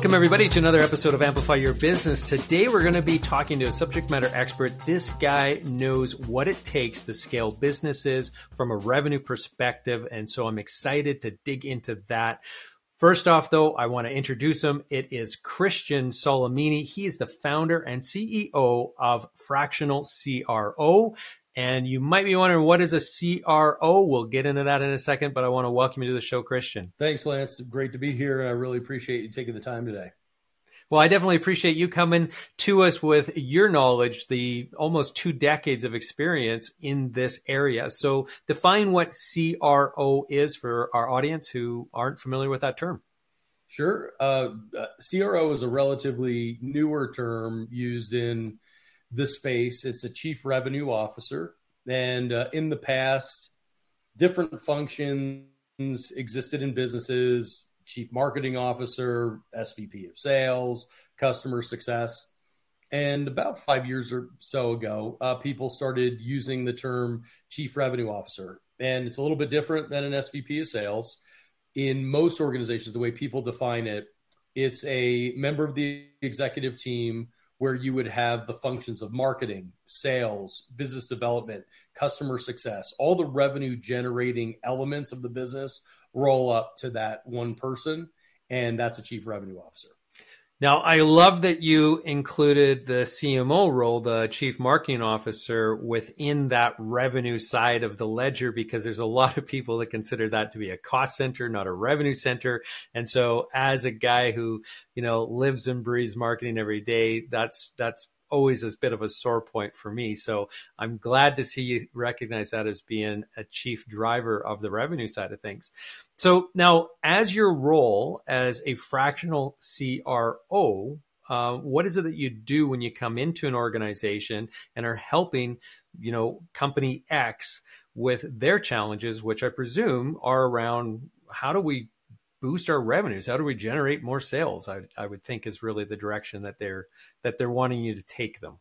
Welcome, everybody, to another episode of Amplify Your Business. Today, we're going to be talking to a subject matter expert. This guy knows what it takes to scale businesses from a revenue perspective. And so I'm excited to dig into that. First off, though, I want to introduce him. It is Christian Solomine. He is the founder and CEO of Fractional CRO. And you might be wondering, what is a CRO? We'll get into that in a second, but I want to welcome you to the show, Christian. Thanks, Lance. Great to be here. I really appreciate you taking the time today. Well, I definitely appreciate you coming to us with your knowledge, the almost two decades of experience in this area. So, define what CRO is for our audience who aren't familiar with that term. Sure. Uh, uh CRO is a relatively newer term used in the space. It's a chief revenue officer. And uh, in the past, different functions existed in businesses chief marketing officer, SVP of sales, customer success. And about five years or so ago, uh, people started using the term chief revenue officer. And it's a little bit different than an SVP of sales. In most organizations, the way people define it, it's a member of the executive team where you would have the functions of marketing, sales, business development, customer success, all the revenue generating elements of the business roll up to that one person, and that's a chief revenue officer. Now, I love that you included the CMO role, the chief marketing officer, within that revenue side of the ledger, because there's a lot of people that consider that to be a cost center, not a revenue center. And so as a guy who, you know, lives and breathes marketing every day, that's, that's always a bit of a sore point for me. So I'm glad to see you recognize that as being a chief driver of the revenue side of things. So now, as your role as a fractional CRO, uh, what is it that you do when you come into an organization and are helping, you know, company X with their challenges, which I presume are around how do we boost our revenues? How do we generate more sales? I, I would think is really the direction that they're that they're wanting you to take them.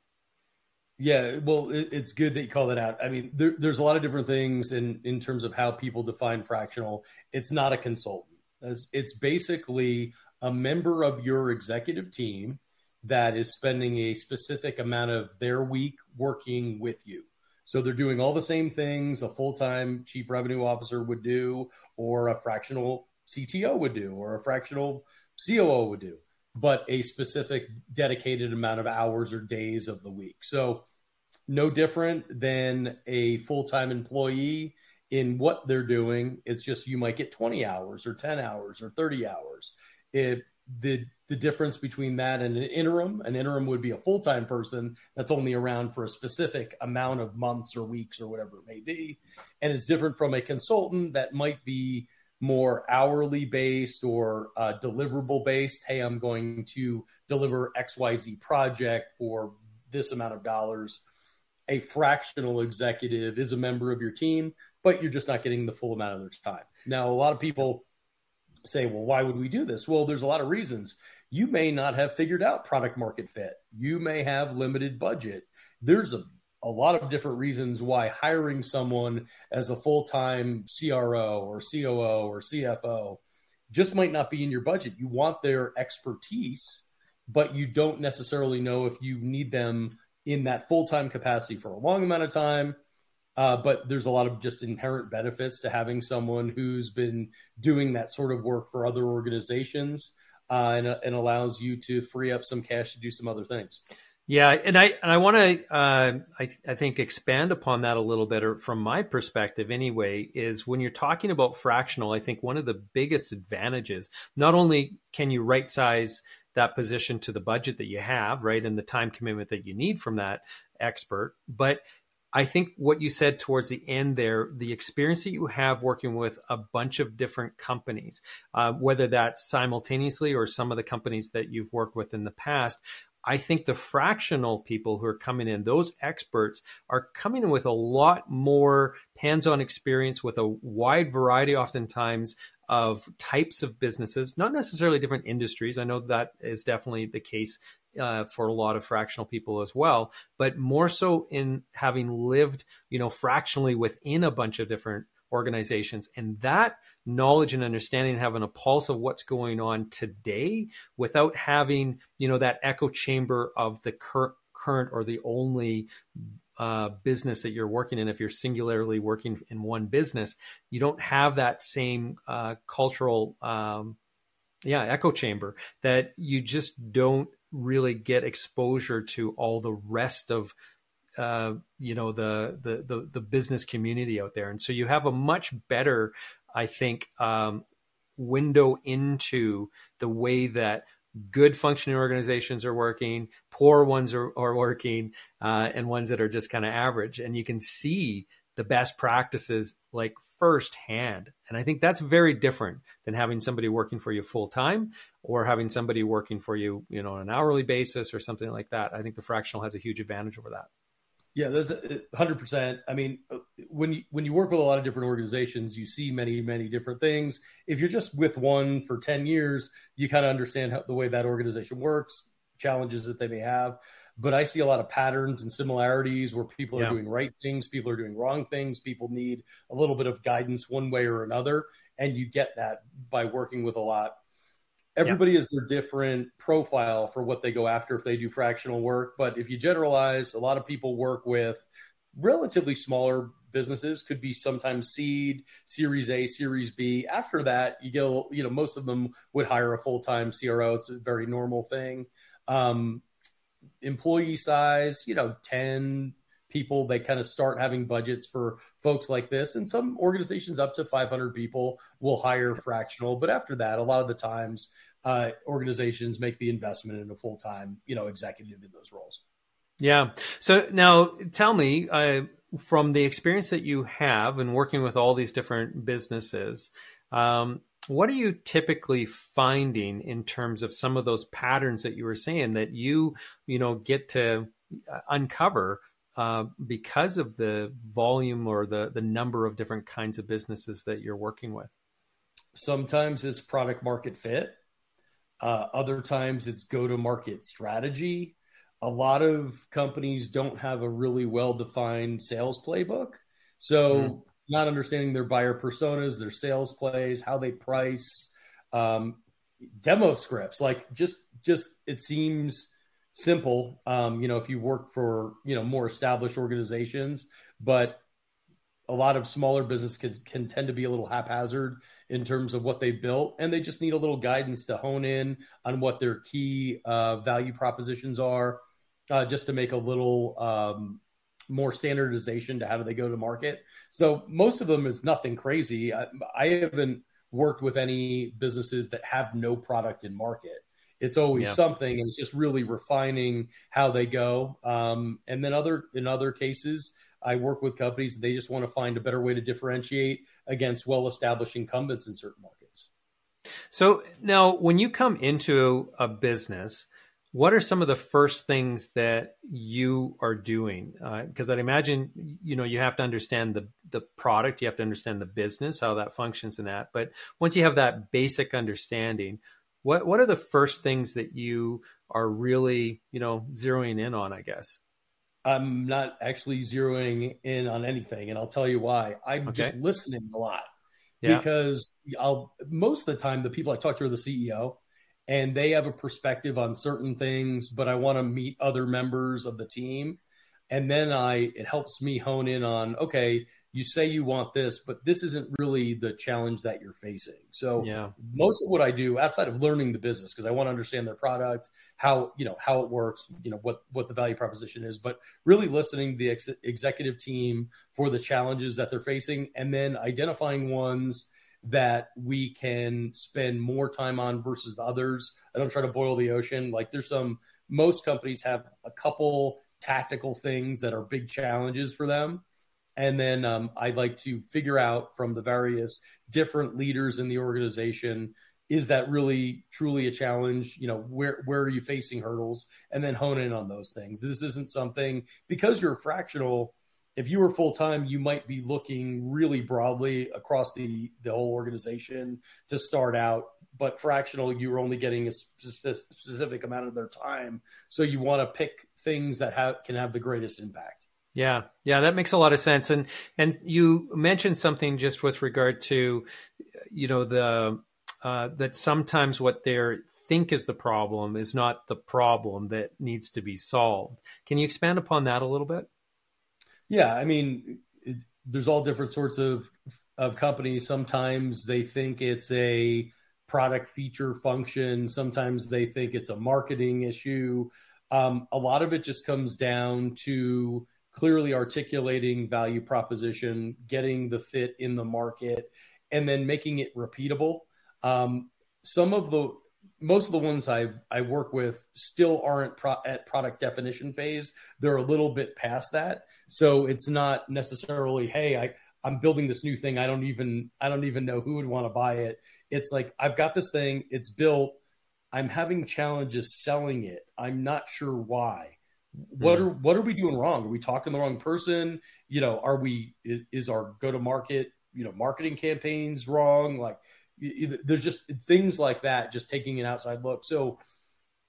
Yeah, well, it, it's good that you call that out. I mean, there, there's a lot of different things in in terms of how people define fractional. It's not a consultant. It's, it's basically a member of your executive team that is spending a specific amount of their week working with you. So they're doing all the same things a full time chief revenue officer would do, or a fractional CTO would do or a fractional COO would do, but a specific dedicated amount of hours or days of the week. So, no different than a full time employee in what they're doing. It's just you might get 20 hours or 10 hours or 30 hours. It, the the difference between that and an interim, an interim would be a full time person that's only around for a specific amount of months or weeks or whatever it may be, and it's different from a consultant that might be more hourly based or uh, deliverable based. Hey, I'm going to deliver XYZ project for this amount of dollars. A fractional executive is a member of your team, but you're just not getting the full amount of their time. Now, a lot of people say, well, why would we do this? Well, there's a lot of reasons. You may not have figured out product market fit. You may have limited budget. There's a a lot of different reasons why hiring someone as a full time CRO or COO or CFO just might not be in your budget. You want their expertise, but you don't necessarily know if you need them in that full time capacity for a long amount of time. Uh, but there's a lot of just inherent benefits to having someone who's been doing that sort of work for other organizations uh, and, and allows you to free up some cash to do some other things. Yeah, and I and I want to uh, I I think expand upon that a little bit, or from my perspective anyway, is when you're talking about fractional. I think one of the biggest advantages, not only can you right size that position to the budget that you have, right, and the time commitment that you need from that expert, but I think what you said towards the end there, the experience that you have working with a bunch of different companies, uh, whether that's simultaneously or some of the companies that you've worked with in the past, I think the fractional people who are coming in, those experts are coming in with a lot more hands on experience with a wide variety, oftentimes, of types of businesses, not necessarily different industries. I know that is definitely the case uh, for a lot of fractional people as well, but more so in having lived, you know, fractionally within a bunch of different organizations. And that knowledge and understanding, having a pulse of what's going on today without having, you know, that echo chamber of the cur- current or the only uh, business that you're working in, if you're singularly working in one business, you don't have that same uh, cultural, um, yeah, echo chamber that you just don't really get exposure to all the rest of uh, you know the, the, the the business community out there, and so you have a much better, I think, um, window into the way that good functioning organizations are working, poor ones are, are working, uh, and ones that are just kind of average, and you can see the best practices like firsthand. And I think that's very different than having somebody working for you full time or having somebody working for you, you know, on an hourly basis or something like that. I think the fractional has a huge advantage over that. Yeah, that's uh, hundred percent. I mean, uh, when you when you work with a lot of different organizations, you see many many different things. If you're just with one for ten years, you kind of understand how, the way that organization works, challenges that they may have. But I see a lot of patterns and similarities where people are yeah. doing right things, people are doing wrong things, people need a little bit of guidance one way or another, and you get that by working with a lot everybody yeah. is their different profile for what they go after if they do fractional work. But if you generalize, a lot of people work with relatively smaller businesses could be sometimes seed series a series b after that you get you know most of them would hire a full-time cro it's a very normal thing um, employee size you know 10 people they kind of start having budgets for folks like this and some organizations up to 500 people will hire fractional but after that a lot of the times uh, organizations make the investment in a full time, you know, executive in those roles. Yeah. So now tell me, uh, from the experience that you have in working with all these different businesses, um, what are you typically finding in terms of some of those patterns that you were saying that you, you know, get to uh, uncover uh, because of the volume or the the number of different kinds of businesses that you're working with? Sometimes it's product market fit. Uh, other times it's go to market strategy. A lot of companies don't have a really well defined sales playbook. So, mm. not understanding their buyer personas, their sales plays, how they price, um, demo scripts, like just, just it seems simple. Um, you know, if you work for, you know, more established organizations, but a lot of smaller business can, can tend to be a little haphazard in terms of what they built, and they just need a little guidance to hone in on what their key uh, value propositions are, uh, just to make a little um, more standardization to how do they go to market. So most of them is nothing crazy. I, I haven't worked with any businesses that have no product in market. It's always yeah. something, and it's just really refining how they go. Um, and then other in other cases, I work with companies they just want to find a better way to differentiate against well-established incumbents in certain markets. So now, when you come into a business, what are some of the first things that you are doing? Because uh, I'd imagine you know you have to understand the the product, you have to understand the business, how that functions, and that. But once you have that basic understanding, what what are the first things that you are really you know zeroing in on? I guess. I'm not actually zeroing in on anything, and I'll tell you why. I'm okay. just listening a lot yeah. because I'll most of the time the people I talk to are the CEO, and they have a perspective on certain things, but I want to meet other members of the team, and then I it helps me hone in on okay, you say you want this, but this isn't really the challenge that you're facing. So yeah. most of what I do outside of learning the business, because I want to understand their product, how, you know, how it works, you know, what, what the value proposition is, but really listening the ex- executive team for the challenges that they're facing and then identifying ones that we can spend more time on versus the others. I don't try to boil the ocean. Like there's some, most companies have a couple tactical things that are big challenges for them and then um, I'd like to figure out from the various different leaders in the organization is that really truly a challenge? You know where where are you facing hurdles? And then hone in on those things. This isn't something because you're fractional if you were full time you might be looking really broadly across the the whole organization to start out. But fractional you're only getting a specific amount of their time. So you want to pick things that have can have the greatest impact Yeah, yeah, that makes a lot of sense. And and you mentioned something just with regard to, you know, the uh, that sometimes what they think is the problem is not the problem that needs to be solved. Can you expand upon that a little bit? Yeah, I mean, it, there's all different sorts of of companies. Sometimes they think it's a product feature function. Sometimes they think it's a marketing issue. Um, a lot of it just comes down to clearly articulating value proposition, getting the fit in the market, and then making it repeatable. Um, some of the most of the ones I I work with still aren't pro- at product definition phase. They're a little bit past that, so it's not necessarily hey I I'm building this new thing. I don't even I don't even know who would want to buy it. It's like I've got this thing. It's built. I'm having challenges selling it. I'm not sure why what hmm. are what are we doing wrong? Are we talking the wrong person? You know, are we is, is our go to market you know marketing campaigns wrong? Like there's just things like that. Just taking an outside look. So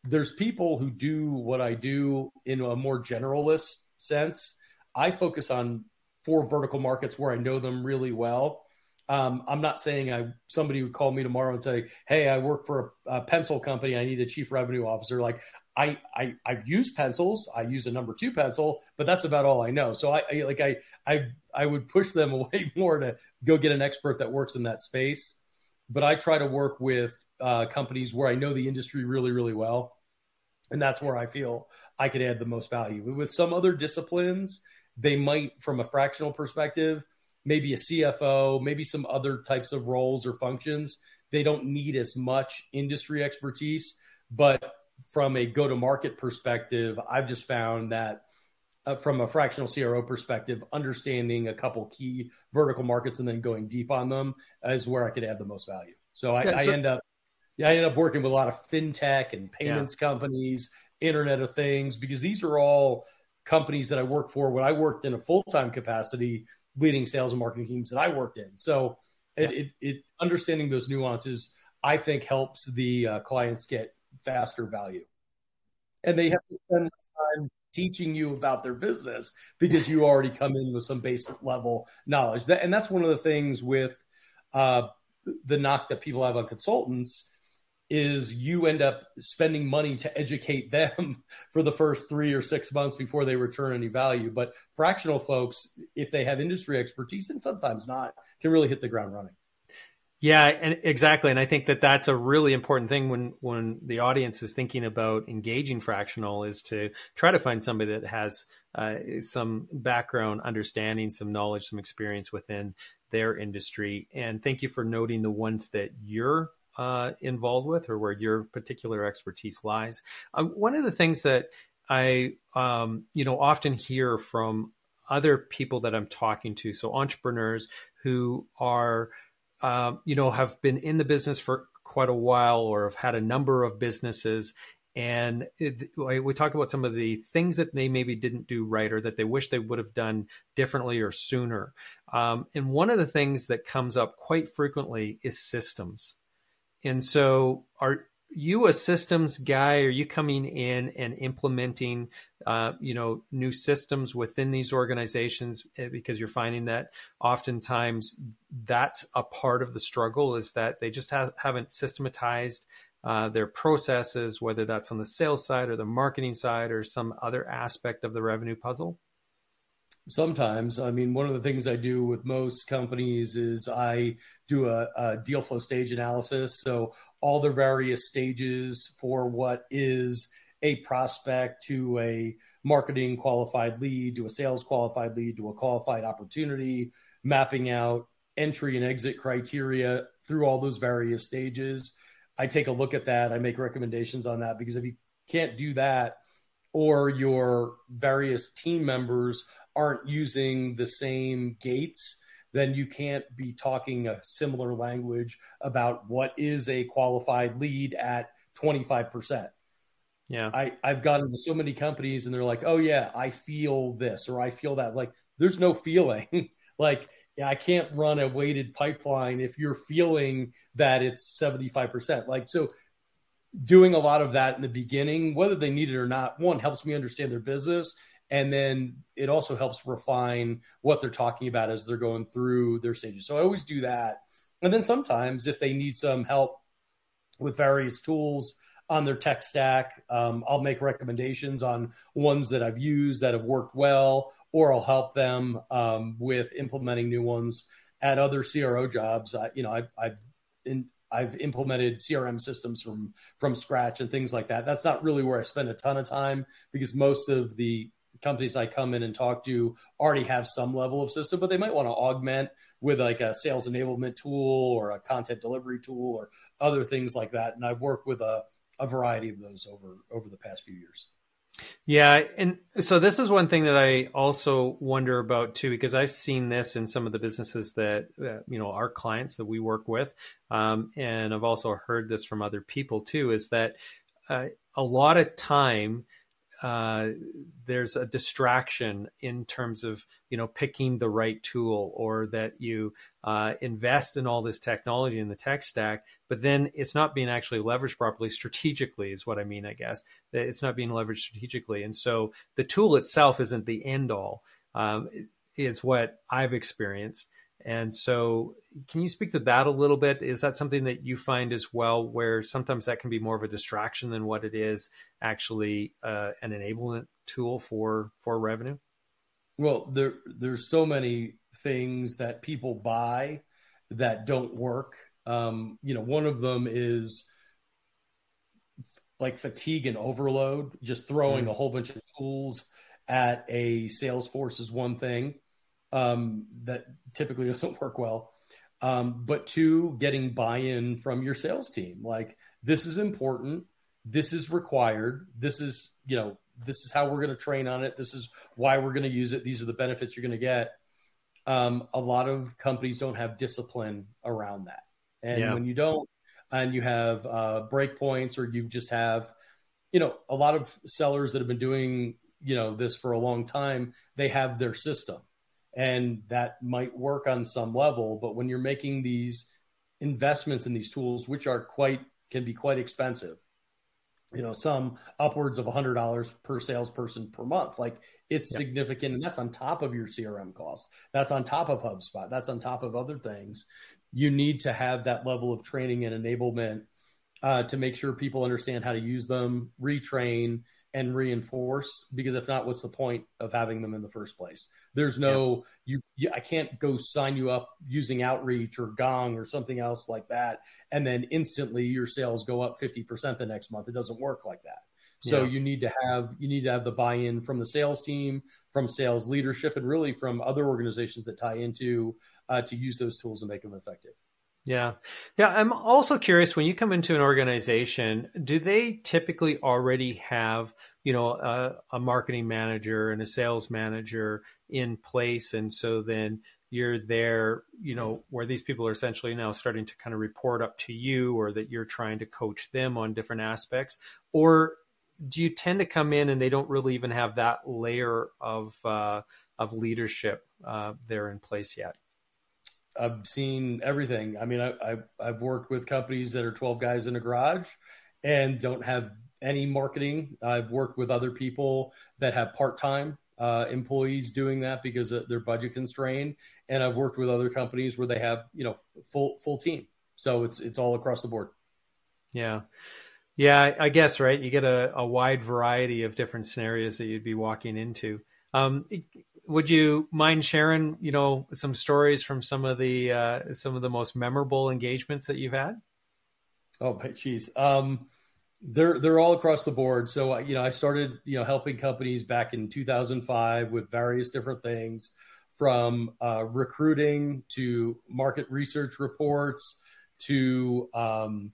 there's people who do what I do in a more generalist sense. I focus on four vertical markets where I know them really well. Um, I'm not saying I somebody would call me tomorrow and say, "Hey, I work for a, a, pencil company. I need a chief revenue officer." Like I, I I've used pencils. I use a number two pencil, but that's about all I know. So I, I like I I I would push them away more to go get an expert that works in that space. But I try to work with uh, companies where I know the industry really really well, and that's where I feel I could add the most value. With some other disciplines, they might, from a fractional perspective, maybe a CFO, maybe some other types of roles or functions. They don't need as much industry expertise, but from a go to market perspective, I've just found that uh, from a fractional CRO perspective, understanding a couple key vertical markets and then going deep on them is where I could add the most value. So I, yeah, so- I end up, yeah, I end up working with a lot of fintech and payments yeah. companies, Internet of Things, because these are all companies that I work for when I worked in a full time capacity, leading sales and marketing teams that I worked in. So yeah. it, it, it, understanding those nuances, I think helps the uh, clients get faster value. And they have to spend time teaching you about their business because you already come in with some basic level knowledge. That, and that's one of the things with uh, the knock that people have on consultants is you end up spending money to educate them for the first three or six months before they return any value. But fractional folks, if they have industry expertise and sometimes not, can really hit the ground running. Yeah, and exactly. And I think that that's a really important thing when when the audience is thinking about engaging fractional is to try to find somebody that has uh, some background, understanding, some knowledge, some experience within their industry. And thank you for noting the ones that you're uh, involved with or where your particular expertise lies. Um, one of the things that I um, you know often hear from other people that I'm talking to, so entrepreneurs who are um, you know, have been in the business for quite a while or have had a number of businesses. And it, we talk about some of the things that they maybe didn't do right or that they wish they would have done differently or sooner. Um, and one of the things that comes up quite frequently is systems. And so, are you a systems guy? Are you coming in and implementing, uh, you know, new systems within these organizations eh, because you're finding that oftentimes that's a part of the struggle is that they just have, haven't systematized uh, their processes, whether that's on the sales side or the marketing side or some other aspect of the revenue puzzle. Sometimes, I mean, one of the things I do with most companies is I do a, a deal flow stage analysis. So all the various stages for what is a prospect to a marketing qualified lead to a sales qualified lead to a qualified opportunity, mapping out entry and exit criteria through all those various stages. I take a look at that. I make recommendations on that because if you can't do that, or your various team members aren't using the same gates then you can't be talking a similar language about what is a qualified lead at 25%. Yeah. I, I've gotten to so many companies and they're like, oh, yeah, I feel this or I feel that. Like, there's no feeling. like, yeah, I can't run a weighted pipeline if you're feeling that it's 75%. Like, so doing a lot of that in the beginning, whether they need it or not, one helps me understand their business and then it also helps refine what they're talking about as they're going through their stages. So I always do that. And then sometimes if they need some help with various tools on their tech stack, um, I'll make recommendations on ones that I've used that have worked well, or I'll help them um, with implementing new ones at other CRO jobs. I, you know, I, I've in, I've implemented CRM systems from from scratch and things like that. That's not really where I spend a ton of time because most of the companies I come in and talk to already have some level of system, but they might want to augment with like a sales enablement tool or a content delivery tool or other things like that. And I've worked with a, a variety of those over over the past few years. Yeah, and so this is one thing that I also wonder about too, because I've seen this in some of the businesses that uh, you know our clients that we work with, um, and I've also heard this from other people too, is that uh, a lot of time uh, there's a distraction in terms of you know picking the right tool or that you uh, invest in all this technology in the tech stack but then it's not being actually leveraged properly strategically is what i mean i guess. It's not being leveraged strategically. And so the tool itself isn't the end all um, is what i've experienced and so, can you speak to that a little bit? Is that something that you find as well, where sometimes that can be more of a distraction than what it is actually uh, an enablement tool for for revenue? Well, there there's so many things that people buy that don't work. Um, you know, one of them is like fatigue and overload. Just throwing mm. a whole bunch of tools at a Salesforce is one thing um, that typically doesn't work well. Um, but two, getting buy in from your sales team. Like, this is important. This is required. This is, you know, this is how we're going to train on it. This is why we're going to use it. These are the benefits you're going to get. Um, a lot of companies don't have discipline around that. And yeah. when you don't, and you have uh, breakpoints or you just have, you know, a lot of sellers that have been doing, you know, this for a long time, they have their system and that might work on some level but when you're making these investments in these tools which are quite can be quite expensive you know some upwards of $100 per salesperson per month like it's significant and that's on top of your crm costs. That's on top of hubspot. That's on top of other things. You need to have that level of training and enablement uh, to make sure people understand how to use them retrain and reinforce because if not what's the point of having them in the first place there's no yeah. you, you, i can't go sign you up using outreach or gong or something else like that and then instantly your sales go up 50% the next month it doesn't work like that so yeah. you need to have you need to have the buy-in from the sales team from sales leadership and really from other organizations that tie into uh, to use those tools and make them effective yeah. Yeah. I'm also curious when you come into an organization, do they typically already have, you know, a, a, marketing manager and a sales manager in place? And so then you're there, you know, where these people are essentially now starting to kind of report up to you or that you're trying to coach them on different aspects? Or do you tend to come in and they don't really even have that layer of, uh, of leadership uh, there in place yet? I've seen everything. I mean, I, I, I've worked with companies that are 12 guys in a garage and don't have any marketing. I've worked with other people that have part time uh, employees doing that because they're budget constrained, and I've worked with other companies where they have you know full full team. So it's it's all across the board. Yeah. Yeah, I guess right. You get a, a wide variety of different scenarios that you'd be walking into. Um, would you mind sharing, you know, some stories from some of the uh, some of the most memorable engagements that you've had? Oh, geez, um, they're they're all across the board. So you know, I started you know helping companies back in 2005 with various different things, from uh, recruiting to market research reports to um,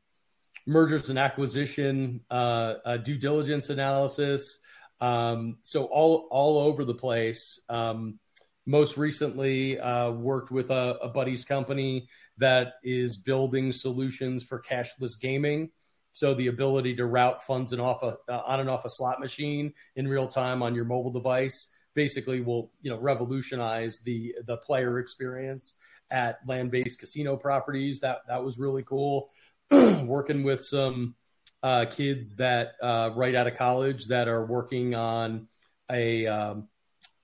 mergers and acquisition, uh, uh due diligence analysis. Um, so all all over the place. Um, most recently, uh, worked with a, a buddy's company that is building solutions for cashless gaming. So the ability to route funds and off a, uh, on and off a slot machine in real time on your mobile device basically will you know revolutionize the the player experience at land-based casino properties. That that was really cool. Working with some uh, kids that uh, right out of college that are working on a um,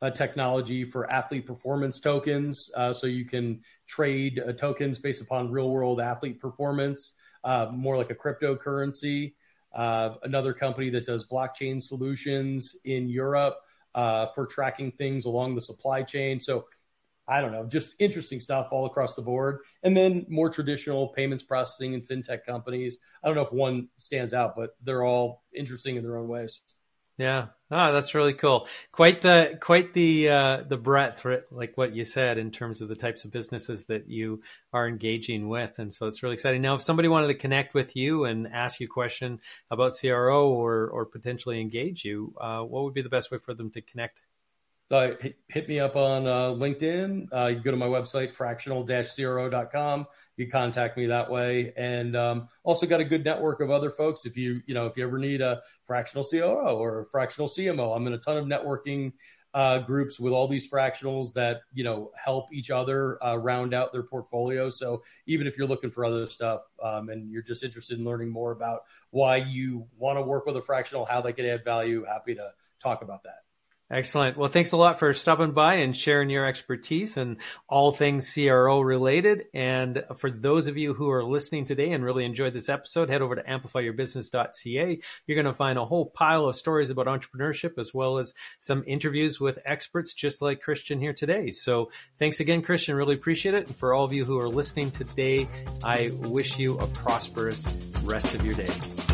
a technology for athlete performance tokens, uh, so you can trade uh, tokens based upon real world athlete performance, uh, more like a cryptocurrency. Uh, another company that does blockchain solutions in Europe for tracking things along the supply chain. So I don't know, just interesting stuff all across the board. And then more traditional payments processing and fintech companies. I don't know if one stands out, but they're all interesting in their own ways. Yeah, ah, that's really cool. Quite the quite the uh, the breadth, like what you said, in terms of the types of businesses that you are engaging with, and so it's really exciting. Now, if somebody wanted to connect with you and ask you a question about CRO or or potentially engage you, uh, what would be the best way for them to connect? Uh, hit, me up on uh, LinkedIn. Uh, you go to my website, fractional-cro.com. You contact me that way. And um, also got a good network of other folks. If you, you know, if you ever need a fractional COO or a fractional CMO, I'm in a ton of networking uh, groups with all these fractionals that, you know, help each other uh, round out their portfolio. So even if you're looking for other stuff um, and you're just interested in learning more about why you want to work with a fractional, how they can add value, happy to talk about that. Excellent. Well, thanks a lot for stopping by and sharing your expertise and all things CRO related. And for those of you who are listening today and really enjoyed this episode, head over to amplifyyourbusiness.ca. You're going to find a whole pile of stories about entrepreneurship as well as some interviews with experts just like Christian here today. So thanks again, Christian. Really appreciate it. And for all of you who are listening today, I wish you a prosperous rest of your day.